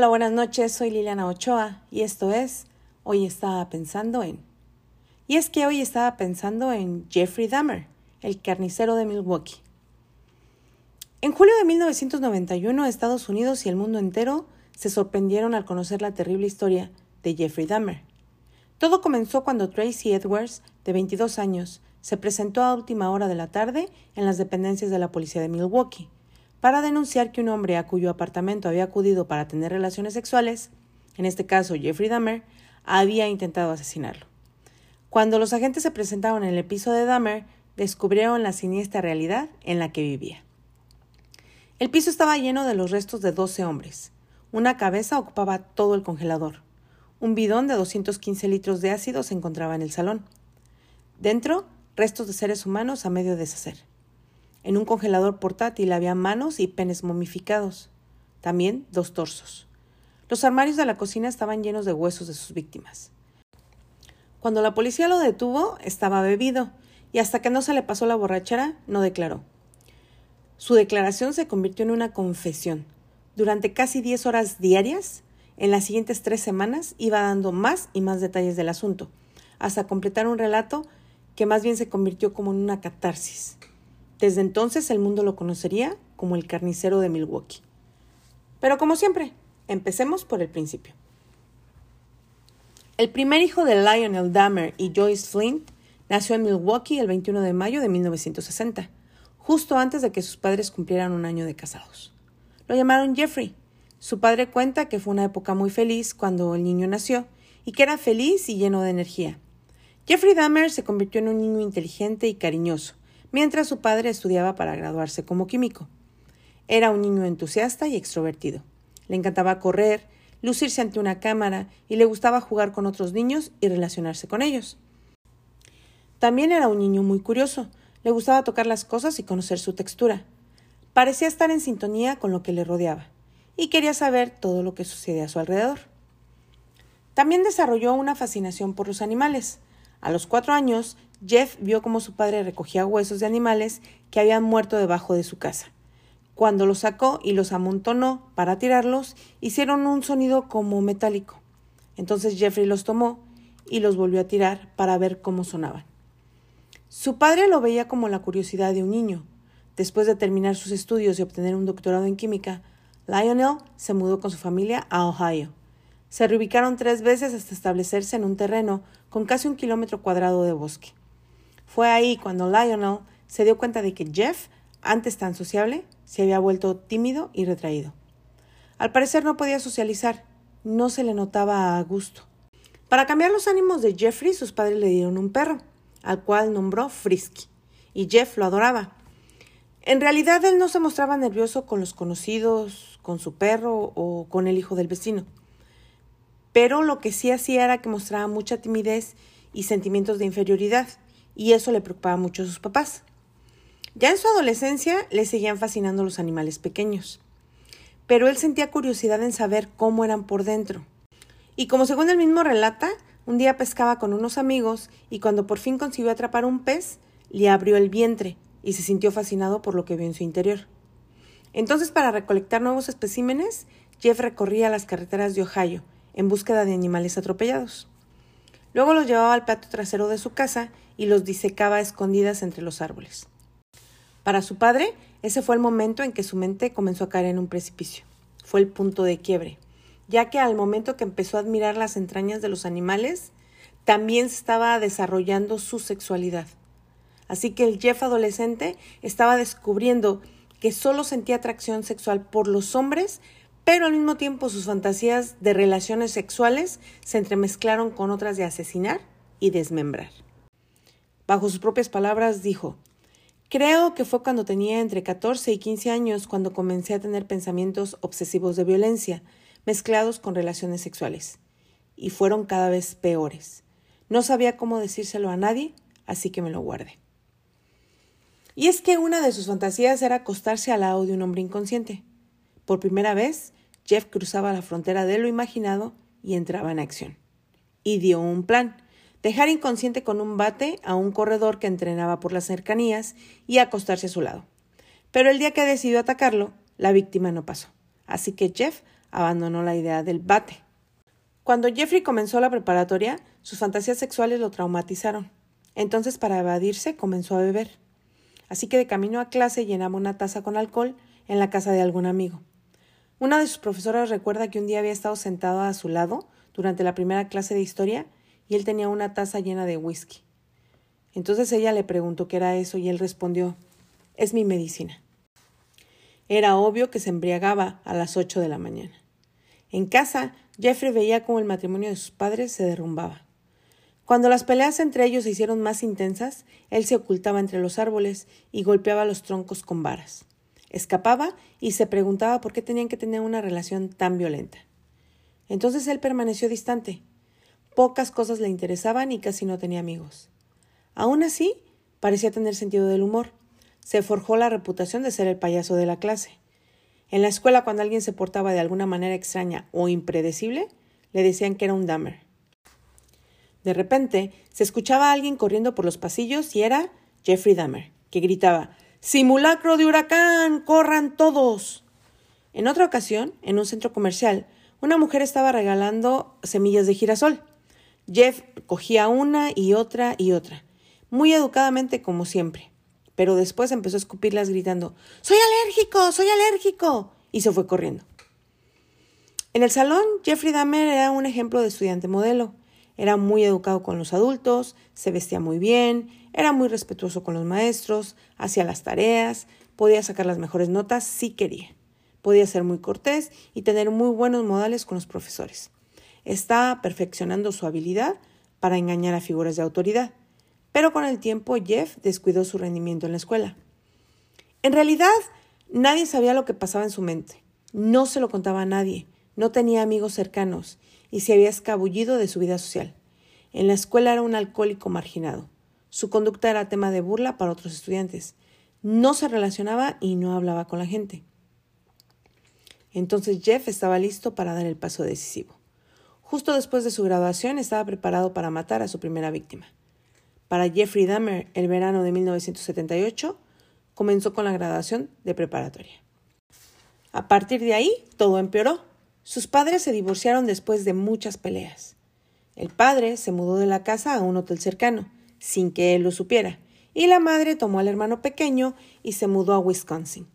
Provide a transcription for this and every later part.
Hola, buenas noches, soy Liliana Ochoa y esto es Hoy estaba pensando en... Y es que hoy estaba pensando en Jeffrey Dahmer, el carnicero de Milwaukee. En julio de 1991, Estados Unidos y el mundo entero se sorprendieron al conocer la terrible historia de Jeffrey Dahmer. Todo comenzó cuando Tracy Edwards, de 22 años, se presentó a última hora de la tarde en las dependencias de la policía de Milwaukee para denunciar que un hombre a cuyo apartamento había acudido para tener relaciones sexuales, en este caso Jeffrey Dahmer, había intentado asesinarlo. Cuando los agentes se presentaron en el piso de Dahmer, descubrieron la siniestra realidad en la que vivía. El piso estaba lleno de los restos de 12 hombres. Una cabeza ocupaba todo el congelador. Un bidón de 215 litros de ácido se encontraba en el salón. Dentro, restos de seres humanos a medio deshacer. En un congelador portátil había manos y penes momificados. También dos torsos. Los armarios de la cocina estaban llenos de huesos de sus víctimas. Cuando la policía lo detuvo, estaba bebido, y hasta que no se le pasó la borrachera, no declaró. Su declaración se convirtió en una confesión. Durante casi diez horas diarias, en las siguientes tres semanas, iba dando más y más detalles del asunto, hasta completar un relato que más bien se convirtió como en una catarsis. Desde entonces el mundo lo conocería como el carnicero de Milwaukee. Pero como siempre, empecemos por el principio. El primer hijo de Lionel Dahmer y Joyce Flint nació en Milwaukee el 21 de mayo de 1960, justo antes de que sus padres cumplieran un año de casados. Lo llamaron Jeffrey. Su padre cuenta que fue una época muy feliz cuando el niño nació y que era feliz y lleno de energía. Jeffrey Dahmer se convirtió en un niño inteligente y cariñoso, mientras su padre estudiaba para graduarse como químico. Era un niño entusiasta y extrovertido. Le encantaba correr, lucirse ante una cámara y le gustaba jugar con otros niños y relacionarse con ellos. También era un niño muy curioso, le gustaba tocar las cosas y conocer su textura. Parecía estar en sintonía con lo que le rodeaba y quería saber todo lo que sucedía a su alrededor. También desarrolló una fascinación por los animales. A los cuatro años Jeff vio cómo su padre recogía huesos de animales que habían muerto debajo de su casa. Cuando los sacó y los amontonó para tirarlos, hicieron un sonido como metálico. Entonces Jeffrey los tomó y los volvió a tirar para ver cómo sonaban. Su padre lo veía como la curiosidad de un niño. Después de terminar sus estudios y obtener un doctorado en química, Lionel se mudó con su familia a Ohio. Se reubicaron tres veces hasta establecerse en un terreno con casi un kilómetro cuadrado de bosque. Fue ahí cuando Lionel se dio cuenta de que Jeff, antes tan sociable, se había vuelto tímido y retraído. Al parecer no podía socializar, no se le notaba a gusto. Para cambiar los ánimos de Jeffrey, sus padres le dieron un perro, al cual nombró Frisky, y Jeff lo adoraba. En realidad él no se mostraba nervioso con los conocidos, con su perro o con el hijo del vecino. Pero lo que sí hacía era que mostraba mucha timidez y sentimientos de inferioridad, y eso le preocupaba mucho a sus papás. Ya en su adolescencia le seguían fascinando los animales pequeños, pero él sentía curiosidad en saber cómo eran por dentro. Y como según el mismo relata, un día pescaba con unos amigos y cuando por fin consiguió atrapar un pez, le abrió el vientre y se sintió fascinado por lo que vio en su interior. Entonces, para recolectar nuevos especímenes, Jeff recorría las carreteras de Ohio en búsqueda de animales atropellados. Luego los llevaba al plato trasero de su casa y los disecaba a escondidas entre los árboles. Para su padre, ese fue el momento en que su mente comenzó a caer en un precipicio. Fue el punto de quiebre, ya que al momento que empezó a admirar las entrañas de los animales, también estaba desarrollando su sexualidad. Así que el Jeff adolescente estaba descubriendo que solo sentía atracción sexual por los hombres pero al mismo tiempo sus fantasías de relaciones sexuales se entremezclaron con otras de asesinar y desmembrar. Bajo sus propias palabras dijo, Creo que fue cuando tenía entre 14 y 15 años cuando comencé a tener pensamientos obsesivos de violencia, mezclados con relaciones sexuales. Y fueron cada vez peores. No sabía cómo decírselo a nadie, así que me lo guardé. Y es que una de sus fantasías era acostarse al lado de un hombre inconsciente. Por primera vez, Jeff cruzaba la frontera de lo imaginado y entraba en acción. Y dio un plan dejar inconsciente con un bate a un corredor que entrenaba por las cercanías y acostarse a su lado. Pero el día que decidió atacarlo, la víctima no pasó. Así que Jeff abandonó la idea del bate. Cuando Jeffrey comenzó la preparatoria, sus fantasías sexuales lo traumatizaron. Entonces, para evadirse, comenzó a beber. Así que de camino a clase llenaba una taza con alcohol en la casa de algún amigo. Una de sus profesoras recuerda que un día había estado sentado a su lado durante la primera clase de historia y él tenía una taza llena de whisky. Entonces ella le preguntó qué era eso y él respondió es mi medicina. Era obvio que se embriagaba a las ocho de la mañana. En casa, Jeffrey veía cómo el matrimonio de sus padres se derrumbaba. Cuando las peleas entre ellos se hicieron más intensas, él se ocultaba entre los árboles y golpeaba los troncos con varas. Escapaba y se preguntaba por qué tenían que tener una relación tan violenta. Entonces él permaneció distante. Pocas cosas le interesaban y casi no tenía amigos. Aún así, parecía tener sentido del humor se forjó la reputación de ser el payaso de la clase. En la escuela, cuando alguien se portaba de alguna manera extraña o impredecible, le decían que era un Dahmer. De repente, se escuchaba a alguien corriendo por los pasillos y era Jeffrey Dahmer, que gritaba Simulacro de huracán. corran todos. En otra ocasión, en un centro comercial, una mujer estaba regalando semillas de girasol. Jeff cogía una y otra y otra, muy educadamente como siempre pero después empezó a escupirlas gritando Soy alérgico, soy alérgico. y se fue corriendo. En el salón, Jeffrey Dahmer era un ejemplo de estudiante modelo. Era muy educado con los adultos, se vestía muy bien, era muy respetuoso con los maestros, hacía las tareas, podía sacar las mejores notas si quería. Podía ser muy cortés y tener muy buenos modales con los profesores. Estaba perfeccionando su habilidad para engañar a figuras de autoridad. Pero con el tiempo Jeff descuidó su rendimiento en la escuela. En realidad, nadie sabía lo que pasaba en su mente. No se lo contaba a nadie, no tenía amigos cercanos y se había escabullido de su vida social. En la escuela era un alcohólico marginado. Su conducta era tema de burla para otros estudiantes. No se relacionaba y no hablaba con la gente. Entonces Jeff estaba listo para dar el paso decisivo. Justo después de su graduación estaba preparado para matar a su primera víctima. Para Jeffrey Dahmer, el verano de 1978 comenzó con la graduación de preparatoria. A partir de ahí, todo empeoró. Sus padres se divorciaron después de muchas peleas. El padre se mudó de la casa a un hotel cercano, sin que él lo supiera, y la madre tomó al hermano pequeño y se mudó a Wisconsin.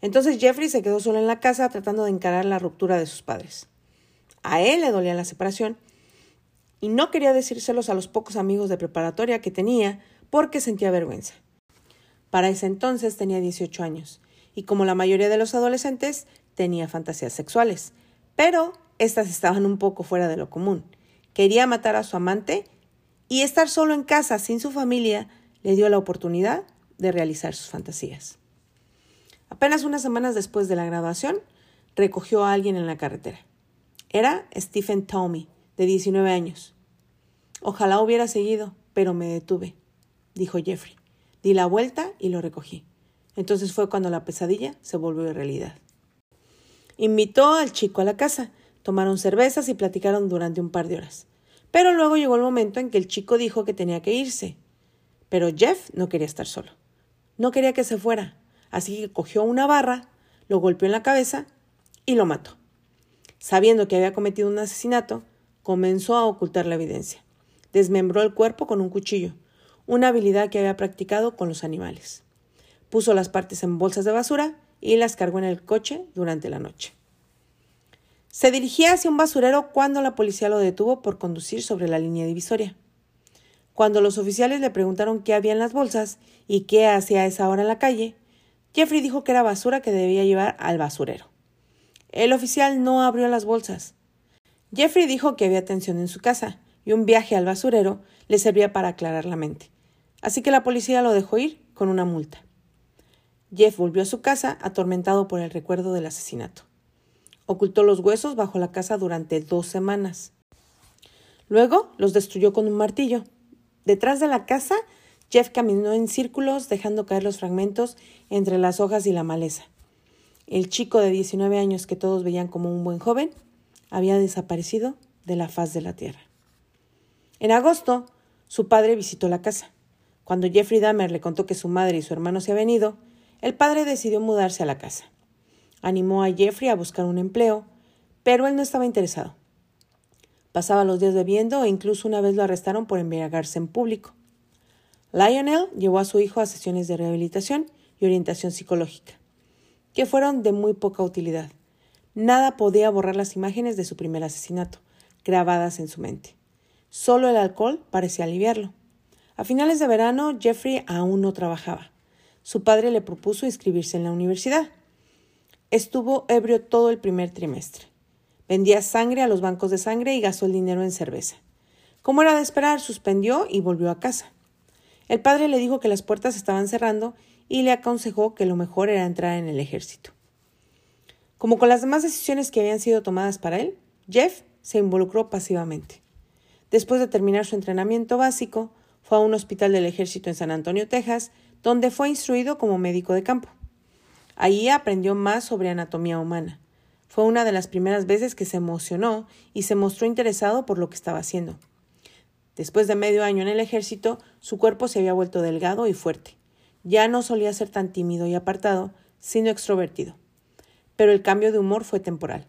Entonces Jeffrey se quedó solo en la casa tratando de encarar la ruptura de sus padres. A él le dolía la separación y no quería decírselos a los pocos amigos de preparatoria que tenía porque sentía vergüenza. Para ese entonces tenía 18 años y como la mayoría de los adolescentes tenía fantasías sexuales, pero estas estaban un poco fuera de lo común. Quería matar a su amante y estar solo en casa sin su familia le dio la oportunidad de realizar sus fantasías. Apenas unas semanas después de la graduación, recogió a alguien en la carretera. Era Stephen Tommy, de 19 años. Ojalá hubiera seguido, pero me detuve, dijo Jeffrey. Di la vuelta y lo recogí. Entonces fue cuando la pesadilla se volvió realidad. Invitó al chico a la casa, tomaron cervezas y platicaron durante un par de horas. Pero luego llegó el momento en que el chico dijo que tenía que irse. Pero Jeff no quería estar solo. No quería que se fuera, así que cogió una barra, lo golpeó en la cabeza y lo mató. Sabiendo que había cometido un asesinato, comenzó a ocultar la evidencia. Desmembró el cuerpo con un cuchillo, una habilidad que había practicado con los animales. Puso las partes en bolsas de basura y las cargó en el coche durante la noche. Se dirigía hacia un basurero cuando la policía lo detuvo por conducir sobre la línea divisoria. Cuando los oficiales le preguntaron qué había en las bolsas y qué hacía a esa hora en la calle, Jeffrey dijo que era basura que debía llevar al basurero. El oficial no abrió las bolsas. Jeffrey dijo que había tensión en su casa y un viaje al basurero le servía para aclarar la mente. Así que la policía lo dejó ir con una multa. Jeff volvió a su casa atormentado por el recuerdo del asesinato. Ocultó los huesos bajo la casa durante dos semanas. Luego los destruyó con un martillo. Detrás de la casa, Jeff caminó en círculos dejando caer los fragmentos entre las hojas y la maleza. El chico de 19 años que todos veían como un buen joven había desaparecido de la faz de la tierra. En agosto, su padre visitó la casa. Cuando Jeffrey Dahmer le contó que su madre y su hermano se habían ido, el padre decidió mudarse a la casa. Animó a Jeffrey a buscar un empleo, pero él no estaba interesado. Pasaba los días bebiendo e incluso una vez lo arrestaron por embriagarse en público. Lionel llevó a su hijo a sesiones de rehabilitación y orientación psicológica, que fueron de muy poca utilidad. Nada podía borrar las imágenes de su primer asesinato, grabadas en su mente. Solo el alcohol parecía aliviarlo. A finales de verano, Jeffrey aún no trabajaba. Su padre le propuso inscribirse en la universidad. Estuvo ebrio todo el primer trimestre. Vendía sangre a los bancos de sangre y gastó el dinero en cerveza. Como era de esperar, suspendió y volvió a casa. El padre le dijo que las puertas estaban cerrando y le aconsejó que lo mejor era entrar en el ejército. Como con las demás decisiones que habían sido tomadas para él, Jeff se involucró pasivamente. Después de terminar su entrenamiento básico, fue a un hospital del ejército en San Antonio, Texas, donde fue instruido como médico de campo. Allí aprendió más sobre anatomía humana. Fue una de las primeras veces que se emocionó y se mostró interesado por lo que estaba haciendo. Después de medio año en el ejército, su cuerpo se había vuelto delgado y fuerte. Ya no solía ser tan tímido y apartado, sino extrovertido. Pero el cambio de humor fue temporal.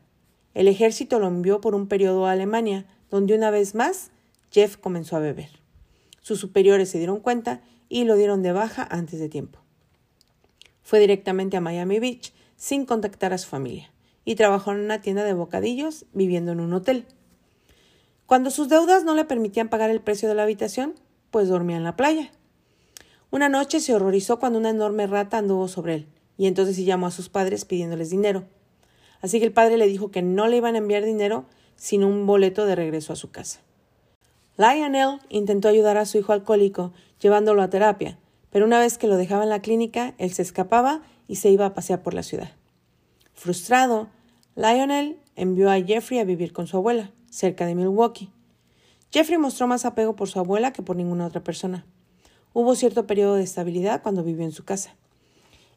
El ejército lo envió por un periodo a Alemania, donde una vez más Jeff comenzó a beber. Sus superiores se dieron cuenta y lo dieron de baja antes de tiempo. Fue directamente a Miami Beach sin contactar a su familia y trabajó en una tienda de bocadillos viviendo en un hotel. Cuando sus deudas no le permitían pagar el precio de la habitación, pues dormía en la playa. Una noche se horrorizó cuando una enorme rata anduvo sobre él, y entonces llamó a sus padres pidiéndoles dinero. Así que el padre le dijo que no le iban a enviar dinero, sino un boleto de regreso a su casa. Lionel intentó ayudar a su hijo alcohólico, llevándolo a terapia, pero una vez que lo dejaba en la clínica, él se escapaba y se iba a pasear por la ciudad. Frustrado, Lionel envió a Jeffrey a vivir con su abuela, cerca de Milwaukee. Jeffrey mostró más apego por su abuela que por ninguna otra persona. Hubo cierto periodo de estabilidad cuando vivió en su casa.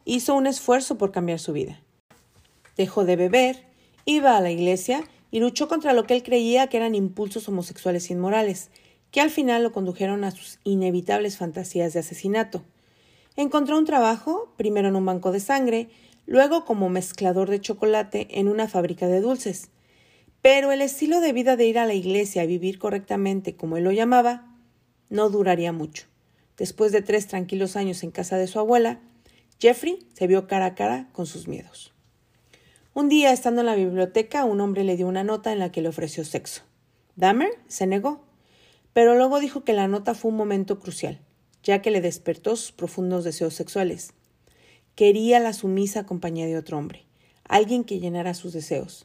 Hizo un esfuerzo por cambiar su vida. Dejó de beber, iba a la iglesia y luchó contra lo que él creía que eran impulsos homosexuales inmorales, que al final lo condujeron a sus inevitables fantasías de asesinato. Encontró un trabajo, primero en un banco de sangre, luego como mezclador de chocolate en una fábrica de dulces. Pero el estilo de vida de ir a la iglesia y vivir correctamente, como él lo llamaba, no duraría mucho. Después de tres tranquilos años en casa de su abuela, Jeffrey se vio cara a cara con sus miedos. Un día, estando en la biblioteca, un hombre le dio una nota en la que le ofreció sexo. Dahmer se negó, pero luego dijo que la nota fue un momento crucial, ya que le despertó sus profundos deseos sexuales. Quería la sumisa compañía de otro hombre, alguien que llenara sus deseos,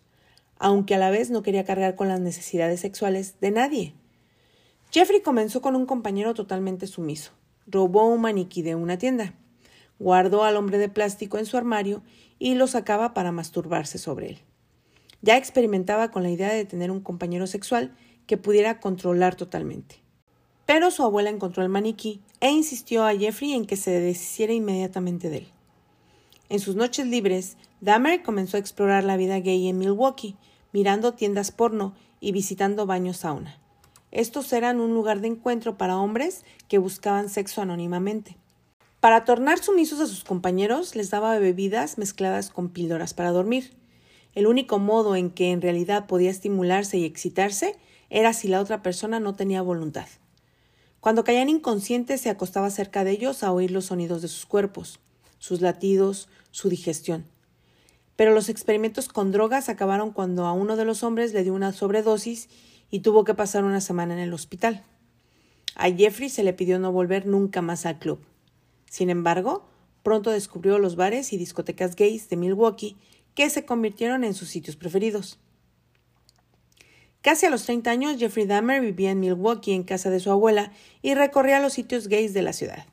aunque a la vez no quería cargar con las necesidades sexuales de nadie. Jeffrey comenzó con un compañero totalmente sumiso. Robó un maniquí de una tienda, guardó al hombre de plástico en su armario y lo sacaba para masturbarse sobre él. Ya experimentaba con la idea de tener un compañero sexual que pudiera controlar totalmente. Pero su abuela encontró el maniquí e insistió a Jeffrey en que se deshiciera inmediatamente de él. En sus noches libres, Dahmer comenzó a explorar la vida gay en Milwaukee, mirando tiendas porno y visitando baños sauna. Estos eran un lugar de encuentro para hombres que buscaban sexo anónimamente. Para tornar sumisos a sus compañeros, les daba bebidas mezcladas con píldoras para dormir. El único modo en que en realidad podía estimularse y excitarse era si la otra persona no tenía voluntad. Cuando caían inconscientes se acostaba cerca de ellos a oír los sonidos de sus cuerpos, sus latidos, su digestión. Pero los experimentos con drogas acabaron cuando a uno de los hombres le dio una sobredosis y tuvo que pasar una semana en el hospital. A Jeffrey se le pidió no volver nunca más al club. Sin embargo, pronto descubrió los bares y discotecas gays de Milwaukee que se convirtieron en sus sitios preferidos. Casi a los 30 años, Jeffrey Dahmer vivía en Milwaukee en casa de su abuela y recorría los sitios gays de la ciudad.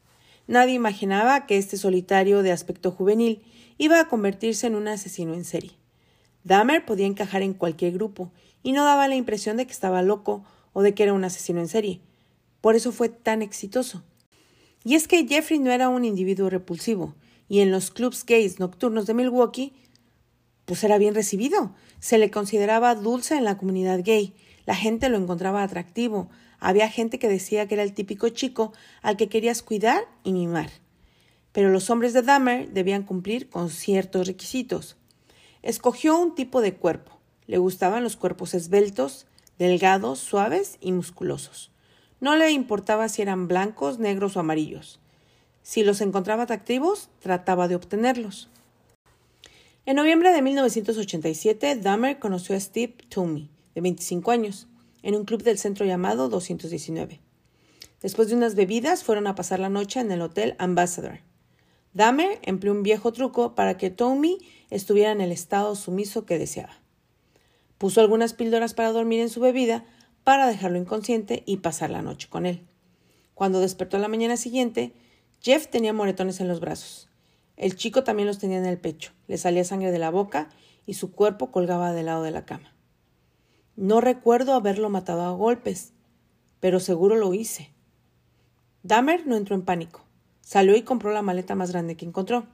Nadie imaginaba que este solitario de aspecto juvenil iba a convertirse en un asesino en serie. Dahmer podía encajar en cualquier grupo y no daba la impresión de que estaba loco o de que era un asesino en serie. Por eso fue tan exitoso. Y es que Jeffrey no era un individuo repulsivo, y en los clubs gays nocturnos de Milwaukee, pues era bien recibido. Se le consideraba dulce en la comunidad gay. La gente lo encontraba atractivo, había gente que decía que era el típico chico al que querías cuidar y mimar. Pero los hombres de Dahmer debían cumplir con ciertos requisitos. Escogió un tipo de cuerpo, Le gustaban los cuerpos esbeltos, delgados, suaves y musculosos. No le importaba si eran blancos, negros o amarillos. Si los encontraba atractivos, trataba de obtenerlos. En noviembre de 1987, Dahmer conoció a Steve Toomey, de 25 años, en un club del centro llamado 219. Después de unas bebidas, fueron a pasar la noche en el Hotel Ambassador. Dahmer empleó un viejo truco para que Tommy estuviera en el estado sumiso que deseaba. Puso algunas píldoras para dormir en su bebida para dejarlo inconsciente y pasar la noche con él. Cuando despertó la mañana siguiente, Jeff tenía moretones en los brazos. El chico también los tenía en el pecho, le salía sangre de la boca y su cuerpo colgaba del lado de la cama. No recuerdo haberlo matado a golpes, pero seguro lo hice. Dahmer no entró en pánico. Salió y compró la maleta más grande que encontró.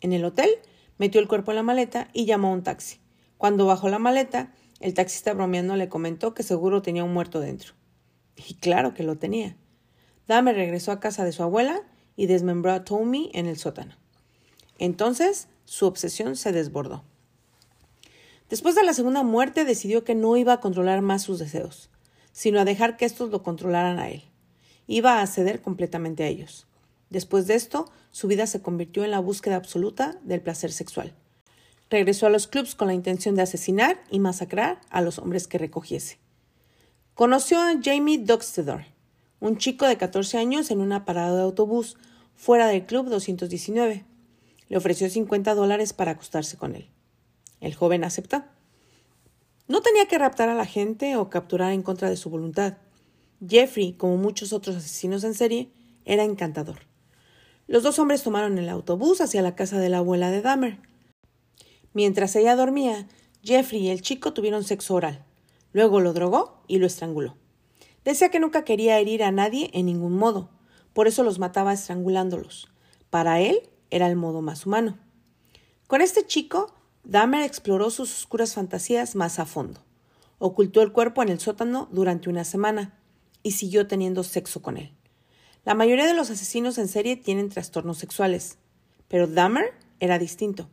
En el hotel, metió el cuerpo en la maleta y llamó a un taxi. Cuando bajó la maleta, el taxista bromeando le comentó que seguro tenía un muerto dentro. Y claro que lo tenía. Dahmer regresó a casa de su abuela y desmembró a Tommy en el sótano. Entonces, su obsesión se desbordó. Después de la segunda muerte, decidió que no iba a controlar más sus deseos, sino a dejar que estos lo controlaran a él. Iba a ceder completamente a ellos. Después de esto, su vida se convirtió en la búsqueda absoluta del placer sexual. Regresó a los clubs con la intención de asesinar y masacrar a los hombres que recogiese. Conoció a Jamie Doxtedor, un chico de 14 años en una parada de autobús fuera del club 219. Le ofreció 50 dólares para acostarse con él. El joven aceptó. No tenía que raptar a la gente o capturar en contra de su voluntad. Jeffrey, como muchos otros asesinos en serie, era encantador. Los dos hombres tomaron el autobús hacia la casa de la abuela de Dahmer. Mientras ella dormía, Jeffrey y el chico tuvieron sexo oral. Luego lo drogó y lo estranguló. Decía que nunca quería herir a nadie en ningún modo, por eso los mataba estrangulándolos. Para él era el modo más humano. Con este chico, Dahmer exploró sus oscuras fantasías más a fondo. Ocultó el cuerpo en el sótano durante una semana y siguió teniendo sexo con él. La mayoría de los asesinos en serie tienen trastornos sexuales, pero Dahmer era distinto.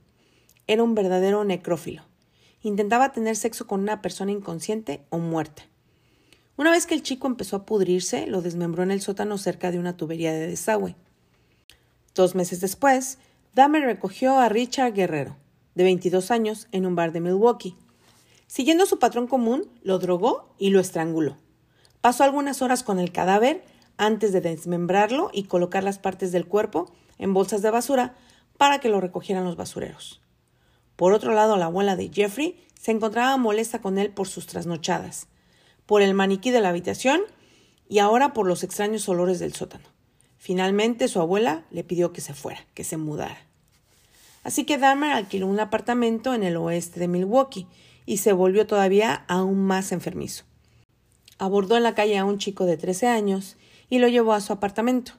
Era un verdadero necrófilo. Intentaba tener sexo con una persona inconsciente o muerta. Una vez que el chico empezó a pudrirse, lo desmembró en el sótano cerca de una tubería de desagüe. Dos meses después, Dahmer recogió a Richard Guerrero, de 22 años, en un bar de Milwaukee. Siguiendo su patrón común, lo drogó y lo estranguló. Pasó algunas horas con el cadáver antes de desmembrarlo y colocar las partes del cuerpo en bolsas de basura para que lo recogieran los basureros. Por otro lado, la abuela de Jeffrey se encontraba molesta con él por sus trasnochadas, por el maniquí de la habitación y ahora por los extraños olores del sótano. Finalmente su abuela le pidió que se fuera, que se mudara. Así que Dahmer alquiló un apartamento en el oeste de Milwaukee y se volvió todavía aún más enfermizo. Abordó en la calle a un chico de 13 años y lo llevó a su apartamento.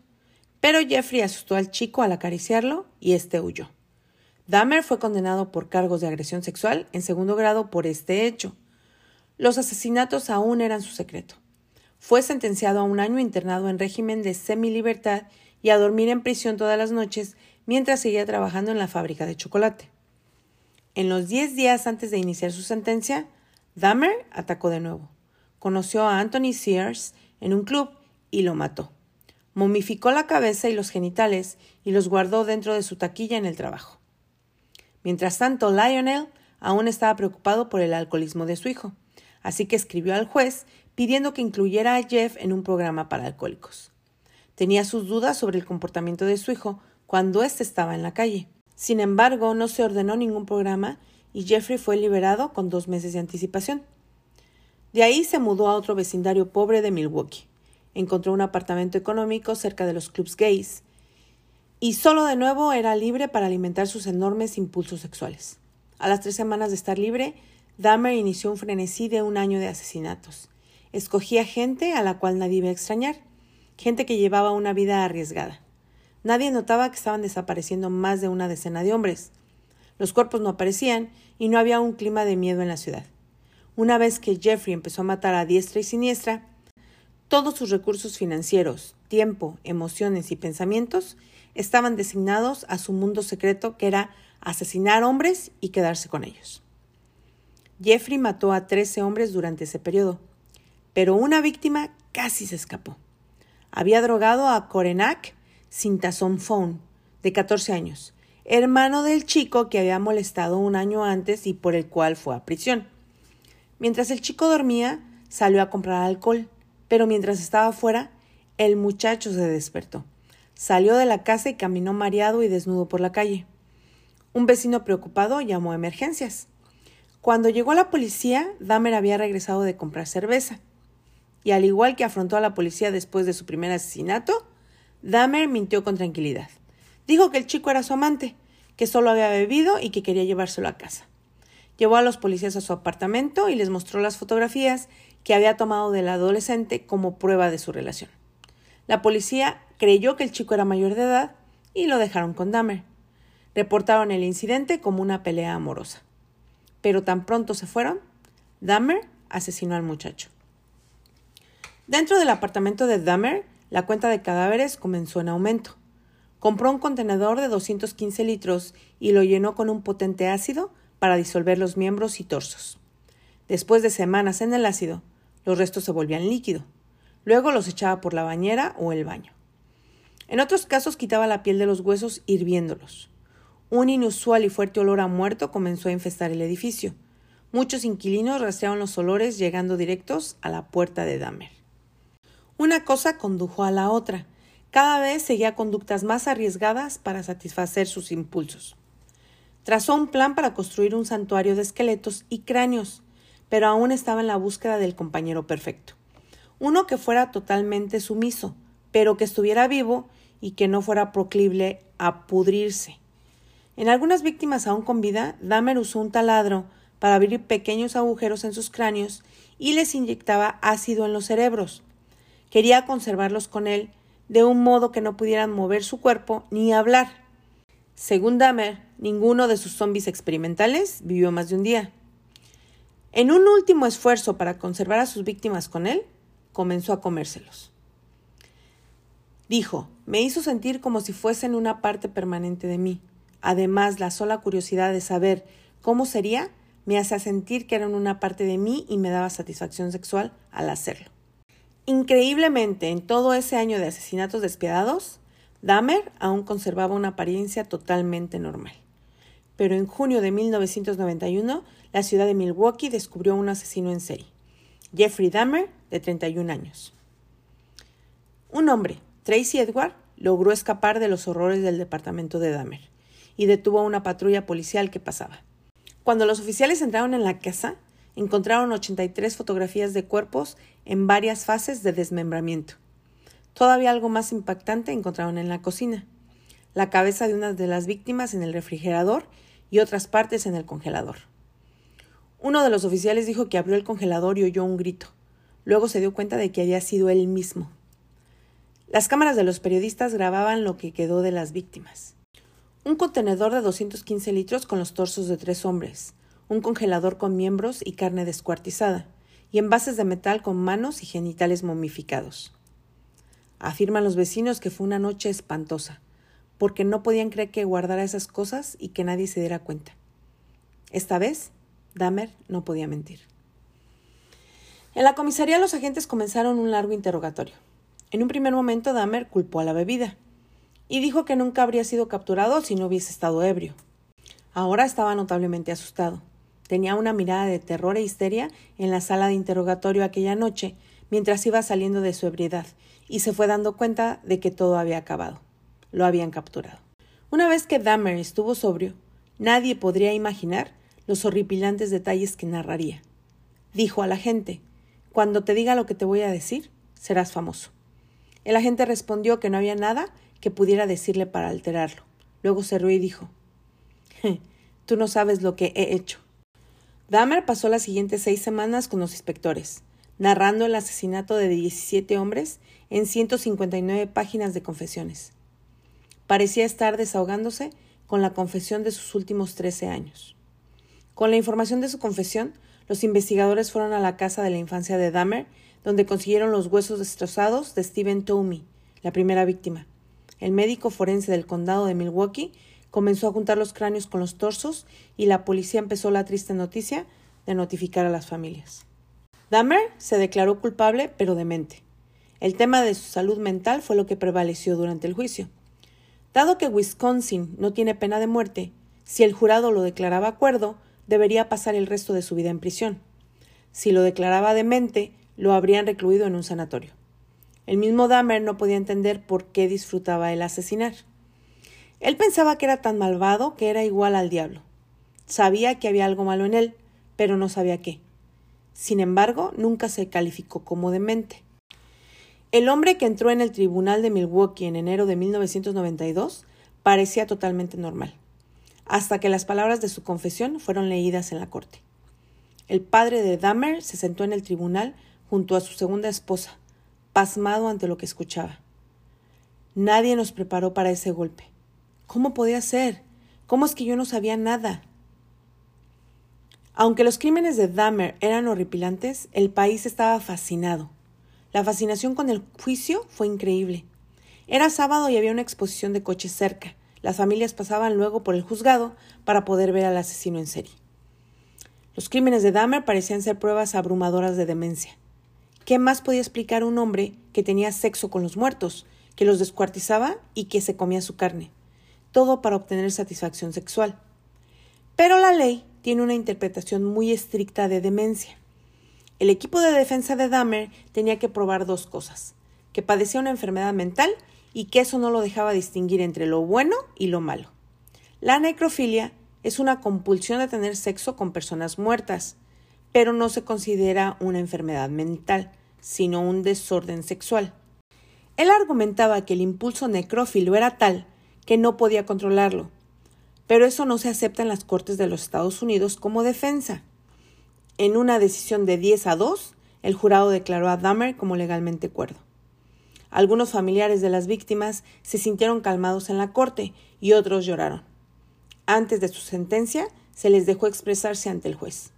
Pero Jeffrey asustó al chico al acariciarlo y éste huyó. Dahmer fue condenado por cargos de agresión sexual en segundo grado por este hecho. Los asesinatos aún eran su secreto. Fue sentenciado a un año internado en régimen de semi-libertad y a dormir en prisión todas las noches mientras seguía trabajando en la fábrica de chocolate. En los diez días antes de iniciar su sentencia, Dahmer atacó de nuevo. Conoció a Anthony Sears en un club y lo mató. Momificó la cabeza y los genitales y los guardó dentro de su taquilla en el trabajo. Mientras tanto, Lionel aún estaba preocupado por el alcoholismo de su hijo, así que escribió al juez pidiendo que incluyera a Jeff en un programa para alcohólicos. Tenía sus dudas sobre el comportamiento de su hijo cuando éste estaba en la calle. Sin embargo, no se ordenó ningún programa y Jeffrey fue liberado con dos meses de anticipación. De ahí se mudó a otro vecindario pobre de Milwaukee encontró un apartamento económico cerca de los clubs gays y solo de nuevo era libre para alimentar sus enormes impulsos sexuales. A las tres semanas de estar libre, Dahmer inició un frenesí de un año de asesinatos. Escogía gente a la cual nadie iba a extrañar, gente que llevaba una vida arriesgada. Nadie notaba que estaban desapareciendo más de una decena de hombres. Los cuerpos no aparecían y no había un clima de miedo en la ciudad. Una vez que Jeffrey empezó a matar a diestra y siniestra, todos sus recursos financieros, tiempo, emociones y pensamientos estaban designados a su mundo secreto que era asesinar hombres y quedarse con ellos. Jeffrey mató a 13 hombres durante ese periodo, pero una víctima casi se escapó. Había drogado a Korenak Phone, de 14 años, hermano del chico que había molestado un año antes y por el cual fue a prisión. Mientras el chico dormía, salió a comprar alcohol, pero mientras estaba fuera, el muchacho se despertó. Salió de la casa y caminó mareado y desnudo por la calle. Un vecino preocupado llamó a emergencias. Cuando llegó la policía, Dahmer había regresado de comprar cerveza. Y al igual que afrontó a la policía después de su primer asesinato, Dahmer mintió con tranquilidad. Dijo que el chico era su amante, que solo había bebido y que quería llevárselo a casa. Llevó a los policías a su apartamento y les mostró las fotografías que había tomado del adolescente como prueba de su relación. La policía creyó que el chico era mayor de edad y lo dejaron con Dahmer. Reportaron el incidente como una pelea amorosa. Pero tan pronto se fueron, Dahmer asesinó al muchacho. Dentro del apartamento de Dahmer, la cuenta de cadáveres comenzó en aumento. Compró un contenedor de 215 litros y lo llenó con un potente ácido para disolver los miembros y torsos. Después de semanas en el ácido, los restos se volvían líquido. Luego los echaba por la bañera o el baño. En otros casos quitaba la piel de los huesos hirviéndolos. Un inusual y fuerte olor a muerto comenzó a infestar el edificio. Muchos inquilinos rastreaban los olores llegando directos a la puerta de Dahmer. Una cosa condujo a la otra. Cada vez seguía conductas más arriesgadas para satisfacer sus impulsos. Trazó un plan para construir un santuario de esqueletos y cráneos, pero aún estaba en la búsqueda del compañero perfecto. Uno que fuera totalmente sumiso, pero que estuviera vivo y que no fuera proclible a pudrirse. En algunas víctimas aún con vida, Dahmer usó un taladro para abrir pequeños agujeros en sus cráneos y les inyectaba ácido en los cerebros. Quería conservarlos con él de un modo que no pudieran mover su cuerpo ni hablar. Según Dahmer, ninguno de sus zombies experimentales vivió más de un día. En un último esfuerzo para conservar a sus víctimas con él, comenzó a comérselos. Dijo, me hizo sentir como si fuesen una parte permanente de mí. Además, la sola curiosidad de saber cómo sería me hacía sentir que eran una parte de mí y me daba satisfacción sexual al hacerlo. Increíblemente, en todo ese año de asesinatos despiadados, Dahmer aún conservaba una apariencia totalmente normal. Pero en junio de 1991, la ciudad de Milwaukee descubrió un asesino en serie, Jeffrey Dahmer, de 31 años. Un hombre, Tracy Edward, logró escapar de los horrores del departamento de Dahmer y detuvo a una patrulla policial que pasaba. Cuando los oficiales entraron en la casa, encontraron 83 fotografías de cuerpos en varias fases de desmembramiento. Todavía algo más impactante encontraron en la cocina. La cabeza de una de las víctimas en el refrigerador y otras partes en el congelador. Uno de los oficiales dijo que abrió el congelador y oyó un grito. Luego se dio cuenta de que había sido él mismo. Las cámaras de los periodistas grababan lo que quedó de las víctimas un contenedor de 215 litros con los torsos de tres hombres, un congelador con miembros y carne descuartizada, y envases de metal con manos y genitales momificados. Afirman los vecinos que fue una noche espantosa, porque no podían creer que guardara esas cosas y que nadie se diera cuenta. Esta vez, Dahmer no podía mentir. En la comisaría los agentes comenzaron un largo interrogatorio. En un primer momento Dahmer culpó a la bebida, y dijo que nunca habría sido capturado si no hubiese estado ebrio. Ahora estaba notablemente asustado. Tenía una mirada de terror e histeria en la sala de interrogatorio aquella noche, mientras iba saliendo de su ebriedad, y se fue dando cuenta de que todo había acabado. Lo habían capturado. Una vez que Dahmer estuvo sobrio, nadie podría imaginar los horripilantes detalles que narraría. Dijo a la gente, Cuando te diga lo que te voy a decir, serás famoso. El agente respondió que no había nada que pudiera decirle para alterarlo. Luego se rió y dijo Tú no sabes lo que he hecho. Dahmer pasó las siguientes seis semanas con los inspectores, narrando el asesinato de 17 hombres en 159 páginas de confesiones. Parecía estar desahogándose con la confesión de sus últimos 13 años. Con la información de su confesión, los investigadores fueron a la casa de la infancia de Dahmer, donde consiguieron los huesos destrozados de Stephen Toomey, la primera víctima. El médico forense del condado de Milwaukee comenzó a juntar los cráneos con los torsos y la policía empezó la triste noticia de notificar a las familias. Dahmer se declaró culpable pero demente. El tema de su salud mental fue lo que prevaleció durante el juicio. Dado que Wisconsin no tiene pena de muerte, si el jurado lo declaraba acuerdo, debería pasar el resto de su vida en prisión. Si lo declaraba demente, lo habrían recluido en un sanatorio. El mismo Dahmer no podía entender por qué disfrutaba el asesinar. Él pensaba que era tan malvado que era igual al diablo. Sabía que había algo malo en él, pero no sabía qué. Sin embargo, nunca se calificó como demente. El hombre que entró en el tribunal de Milwaukee en enero de 1992 parecía totalmente normal, hasta que las palabras de su confesión fueron leídas en la corte. El padre de Dahmer se sentó en el tribunal junto a su segunda esposa, pasmado ante lo que escuchaba. Nadie nos preparó para ese golpe. ¿Cómo podía ser? ¿Cómo es que yo no sabía nada? Aunque los crímenes de Dahmer eran horripilantes, el país estaba fascinado. La fascinación con el juicio fue increíble. Era sábado y había una exposición de coches cerca. Las familias pasaban luego por el juzgado para poder ver al asesino en serie. Los crímenes de Dahmer parecían ser pruebas abrumadoras de demencia. ¿Qué más podía explicar un hombre que tenía sexo con los muertos, que los descuartizaba y que se comía su carne? Todo para obtener satisfacción sexual. Pero la ley tiene una interpretación muy estricta de demencia. El equipo de defensa de Dahmer tenía que probar dos cosas, que padecía una enfermedad mental y que eso no lo dejaba distinguir entre lo bueno y lo malo. La necrofilia es una compulsión de tener sexo con personas muertas, pero no se considera una enfermedad mental, sino un desorden sexual. Él argumentaba que el impulso necrófilo era tal que no podía controlarlo, pero eso no se acepta en las Cortes de los Estados Unidos como defensa. En una decisión de 10 a 2, el jurado declaró a Dahmer como legalmente cuerdo. Algunos familiares de las víctimas se sintieron calmados en la corte y otros lloraron. Antes de su sentencia, se les dejó expresarse ante el juez.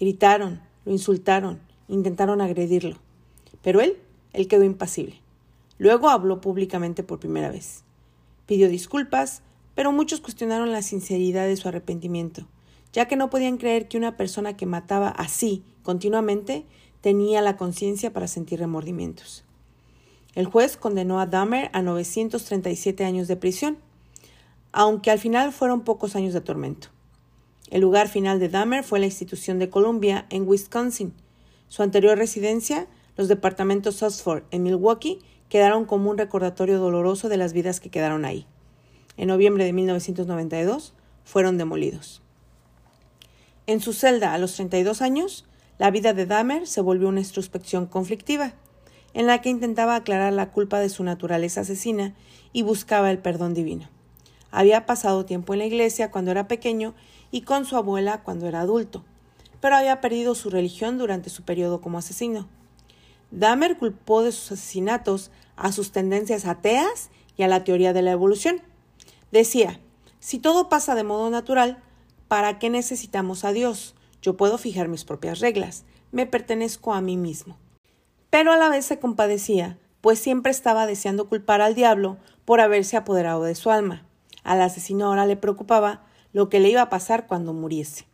Gritaron, lo insultaron, intentaron agredirlo. Pero él, él quedó impasible. Luego habló públicamente por primera vez. Pidió disculpas, pero muchos cuestionaron la sinceridad de su arrepentimiento, ya que no podían creer que una persona que mataba así continuamente tenía la conciencia para sentir remordimientos. El juez condenó a Dahmer a 937 años de prisión, aunque al final fueron pocos años de tormento. El lugar final de Dahmer fue la institución de Columbia en Wisconsin. Su anterior residencia, los departamentos Oxford en Milwaukee, quedaron como un recordatorio doloroso de las vidas que quedaron ahí en noviembre de 1992, fueron demolidos. En su celda a los 32 años, la vida de Dahmer se volvió una introspección conflictiva, en la que intentaba aclarar la culpa de su naturaleza asesina y buscaba el perdón divino. Había pasado tiempo en la iglesia cuando era pequeño y con su abuela cuando era adulto, pero había perdido su religión durante su periodo como asesino. Dahmer culpó de sus asesinatos a sus tendencias ateas y a la teoría de la evolución. Decía, si todo pasa de modo natural, ¿para qué necesitamos a Dios? Yo puedo fijar mis propias reglas, me pertenezco a mí mismo. Pero a la vez se compadecía, pues siempre estaba deseando culpar al diablo por haberse apoderado de su alma. Al asesino ahora le preocupaba lo que le iba a pasar cuando muriese.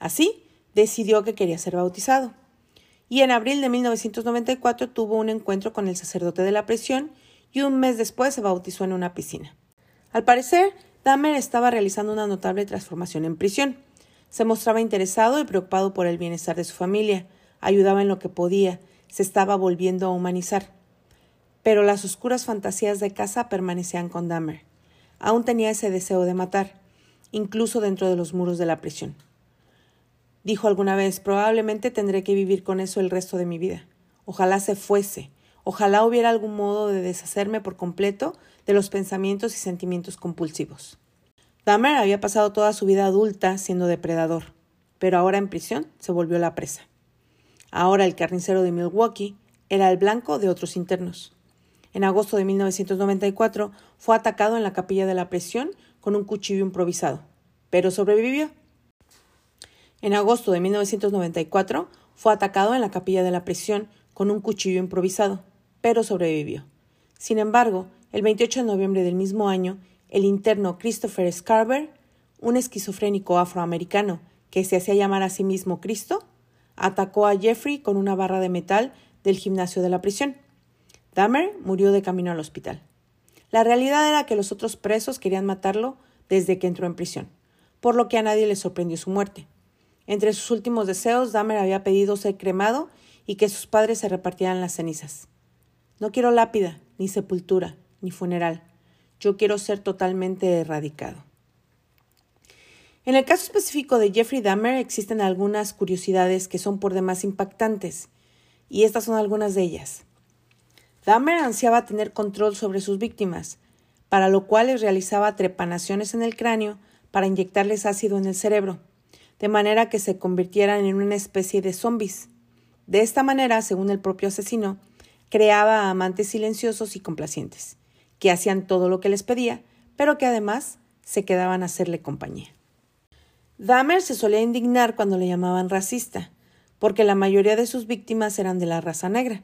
Así, decidió que quería ser bautizado. Y en abril de 1994 tuvo un encuentro con el sacerdote de la prisión y un mes después se bautizó en una piscina. Al parecer, Dahmer estaba realizando una notable transformación en prisión. Se mostraba interesado y preocupado por el bienestar de su familia, ayudaba en lo que podía, se estaba volviendo a humanizar. Pero las oscuras fantasías de casa permanecían con Dahmer. Aún tenía ese deseo de matar, incluso dentro de los muros de la prisión. Dijo alguna vez, probablemente tendré que vivir con eso el resto de mi vida. Ojalá se fuese, ojalá hubiera algún modo de deshacerme por completo de los pensamientos y sentimientos compulsivos. Dahmer había pasado toda su vida adulta siendo depredador, pero ahora en prisión se volvió la presa. Ahora el carnicero de Milwaukee era el blanco de otros internos. En agosto de 1994 fue atacado en la capilla de la prisión con un cuchillo improvisado, pero sobrevivió. En agosto de 1994 fue atacado en la capilla de la prisión con un cuchillo improvisado, pero sobrevivió. Sin embargo, el 28 de noviembre del mismo año, el interno Christopher Scarver, un esquizofrénico afroamericano que se hacía llamar a sí mismo Cristo, atacó a Jeffrey con una barra de metal del gimnasio de la prisión. Dahmer murió de camino al hospital. La realidad era que los otros presos querían matarlo desde que entró en prisión, por lo que a nadie le sorprendió su muerte. Entre sus últimos deseos, Dahmer había pedido ser cremado y que sus padres se repartieran las cenizas. No quiero lápida, ni sepultura, ni funeral. Yo quiero ser totalmente erradicado. En el caso específico de Jeffrey Dahmer existen algunas curiosidades que son por demás impactantes, y estas son algunas de ellas. Dahmer ansiaba tener control sobre sus víctimas, para lo cual les realizaba trepanaciones en el cráneo para inyectarles ácido en el cerebro, de manera que se convirtieran en una especie de zombies. De esta manera, según el propio asesino, creaba amantes silenciosos y complacientes, que hacían todo lo que les pedía, pero que además se quedaban a hacerle compañía. Dahmer se solía indignar cuando le llamaban racista, porque la mayoría de sus víctimas eran de la raza negra.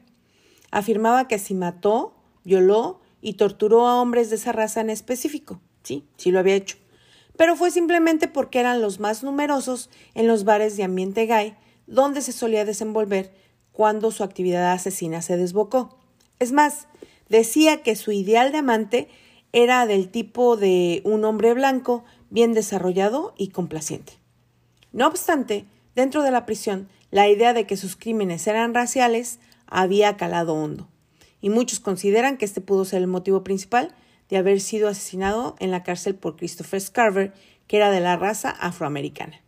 Afirmaba que si mató, violó y torturó a hombres de esa raza en específico. Sí, sí lo había hecho. Pero fue simplemente porque eran los más numerosos en los bares de ambiente gay donde se solía desenvolver cuando su actividad asesina se desbocó. Es más, decía que su ideal de amante era del tipo de un hombre blanco, bien desarrollado y complaciente. No obstante, dentro de la prisión, la idea de que sus crímenes eran raciales había calado hondo, y muchos consideran que este pudo ser el motivo principal de haber sido asesinado en la cárcel por Christopher Scarver, que era de la raza afroamericana.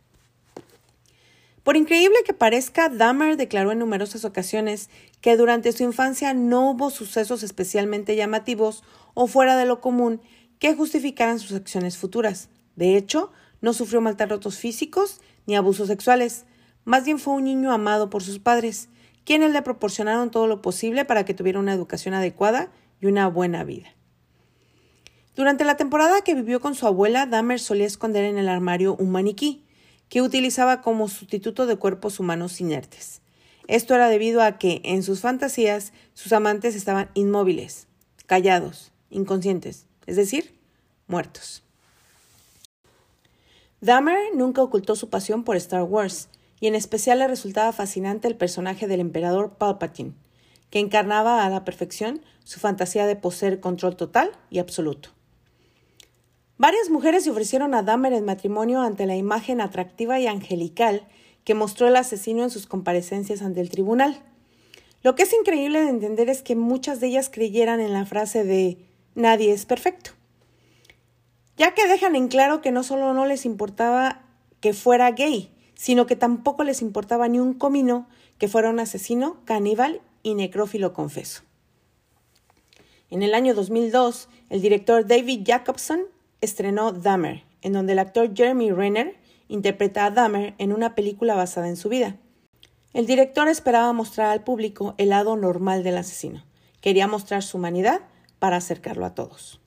Por increíble que parezca, Dahmer declaró en numerosas ocasiones que durante su infancia no hubo sucesos especialmente llamativos o fuera de lo común que justificaran sus acciones futuras. De hecho, no sufrió maltratos físicos ni abusos sexuales. Más bien fue un niño amado por sus padres, quienes le proporcionaron todo lo posible para que tuviera una educación adecuada y una buena vida. Durante la temporada que vivió con su abuela, Dahmer solía esconder en el armario un maniquí, que utilizaba como sustituto de cuerpos humanos inertes. Esto era debido a que, en sus fantasías, sus amantes estaban inmóviles, callados, inconscientes, es decir, muertos. Dahmer nunca ocultó su pasión por Star Wars, y en especial le resultaba fascinante el personaje del emperador Palpatine, que encarnaba a la perfección su fantasía de poseer control total y absoluto. Varias mujeres se ofrecieron a Dahmer en matrimonio ante la imagen atractiva y angelical que mostró el asesino en sus comparecencias ante el tribunal. Lo que es increíble de entender es que muchas de ellas creyeran en la frase de nadie es perfecto, ya que dejan en claro que no solo no les importaba que fuera gay, sino que tampoco les importaba ni un comino que fuera un asesino, caníbal y necrófilo confeso. En el año 2002, el director David Jacobson estrenó Dahmer, en donde el actor Jeremy Renner interpreta a Dahmer en una película basada en su vida. El director esperaba mostrar al público el lado normal del asesino. Quería mostrar su humanidad para acercarlo a todos.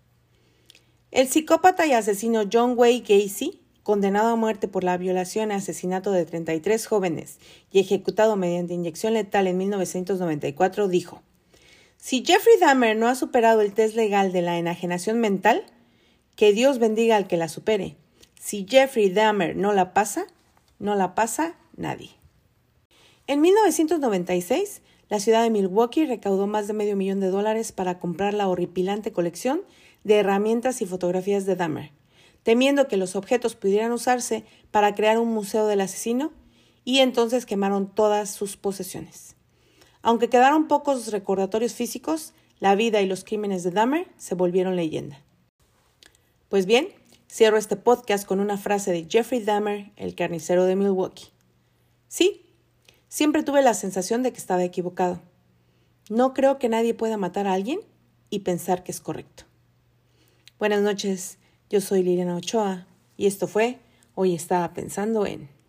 El psicópata y asesino John Wayne Gacy, condenado a muerte por la violación y asesinato de 33 jóvenes y ejecutado mediante inyección letal en 1994, dijo: Si Jeffrey Dahmer no ha superado el test legal de la enajenación mental, que Dios bendiga al que la supere. Si Jeffrey Dahmer no la pasa, no la pasa nadie. En 1996, la ciudad de Milwaukee recaudó más de medio millón de dólares para comprar la horripilante colección de herramientas y fotografías de Dahmer, temiendo que los objetos pudieran usarse para crear un museo del asesino, y entonces quemaron todas sus posesiones. Aunque quedaron pocos recordatorios físicos, la vida y los crímenes de Dahmer se volvieron leyenda. Pues bien, cierro este podcast con una frase de Jeffrey Dahmer, el carnicero de Milwaukee. Sí, siempre tuve la sensación de que estaba equivocado. No creo que nadie pueda matar a alguien y pensar que es correcto. Buenas noches, yo soy Liliana Ochoa y esto fue Hoy estaba pensando en...